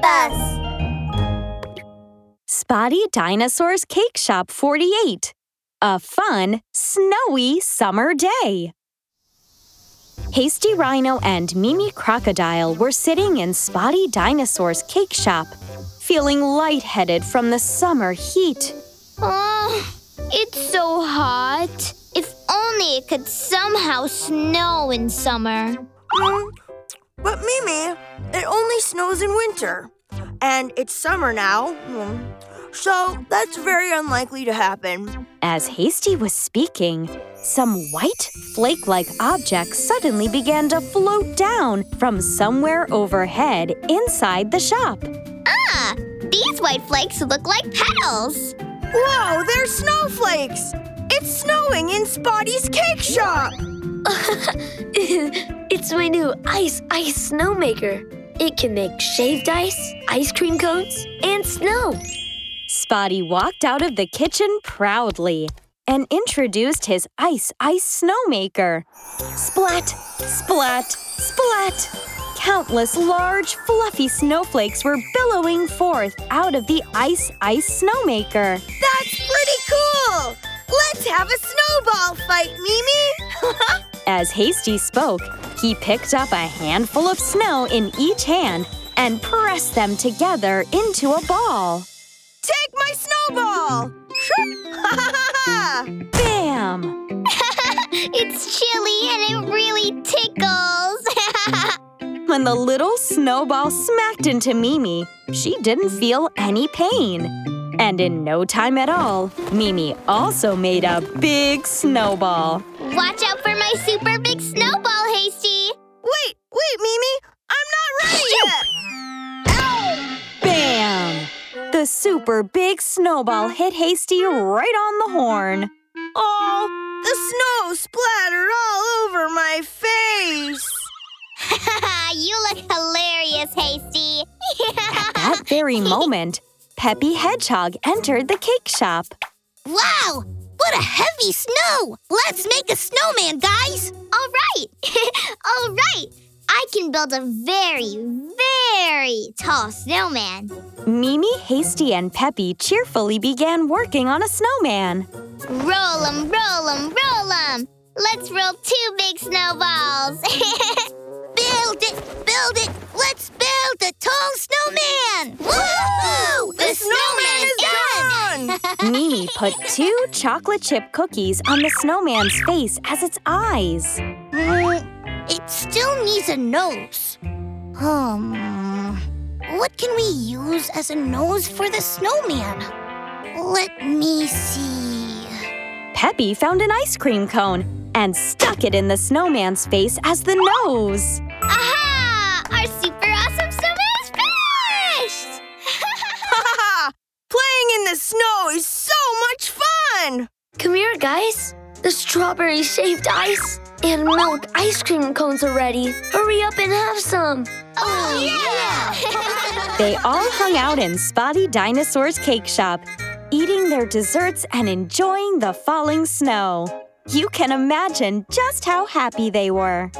bus. Spotty Dinosaur's Cake Shop 48. A fun, snowy summer day. Hasty Rhino and Mimi Crocodile were sitting in Spotty Dinosaur's cake shop, feeling lightheaded from the summer heat. Oh, it's so hot. If only it could somehow snow in summer. Mm, But Mimi, it only snows in winter. And it's summer now. Mm, so that's very unlikely to happen. As Hasty was speaking, some white, flake like object suddenly began to float down from somewhere overhead inside the shop. Ah, these white flakes look like petals. Whoa, they're snowflakes! It's snowing in Spotty's cake shop! it's my new Ice Ice Snowmaker. It can make shaved ice, ice cream cones, and snow. Spotty walked out of the kitchen proudly and introduced his Ice Ice Snowmaker. Splat, splat, splat! Countless large, fluffy snowflakes were billowing forth out of the Ice Ice Snowmaker. That's pretty cool! Let's have a snowball fight, Mimi! As Hasty spoke, he picked up a handful of snow in each hand and pressed them together into a ball. Take my snowball! Bam! it's chilly and it really tickles. when the little snowball smacked into Mimi, she didn't feel any pain. And in no time at all, Mimi also made a big snowball. Watch out for my super big The super big snowball hit Hasty right on the horn. Oh, the snow splattered all over my face! you look hilarious, Hasty! At that very moment, Peppy Hedgehog entered the cake shop. Wow! What a heavy snow! Let's make a snowman, guys! All right! All right! I can build a very, very tall snowman. Mimi, Hasty, and Peppy cheerfully began working on a snowman. Roll 'em, roll 'em, roll 'em! Let's roll two big snowballs! build it, build it! Let's build a tall snowman! Woohoo! The, the snowman, snowman is done! Mimi put two chocolate chip cookies on the snowman's face as its eyes. Mm, it still needs a nose. Hmm. What can we use as a nose for the snowman? Let me see. Peppy found an ice cream cone and stuck it in the snowman's face as the nose. Aha! Our super awesome snowman is finished! Playing in the snow is so much fun! Come here, guys. The strawberry shaved ice and milk ice cream cones are ready. Hurry up and have some. Oh, yeah! they all hung out in Spotty Dinosaur's cake shop, eating their desserts and enjoying the falling snow. You can imagine just how happy they were.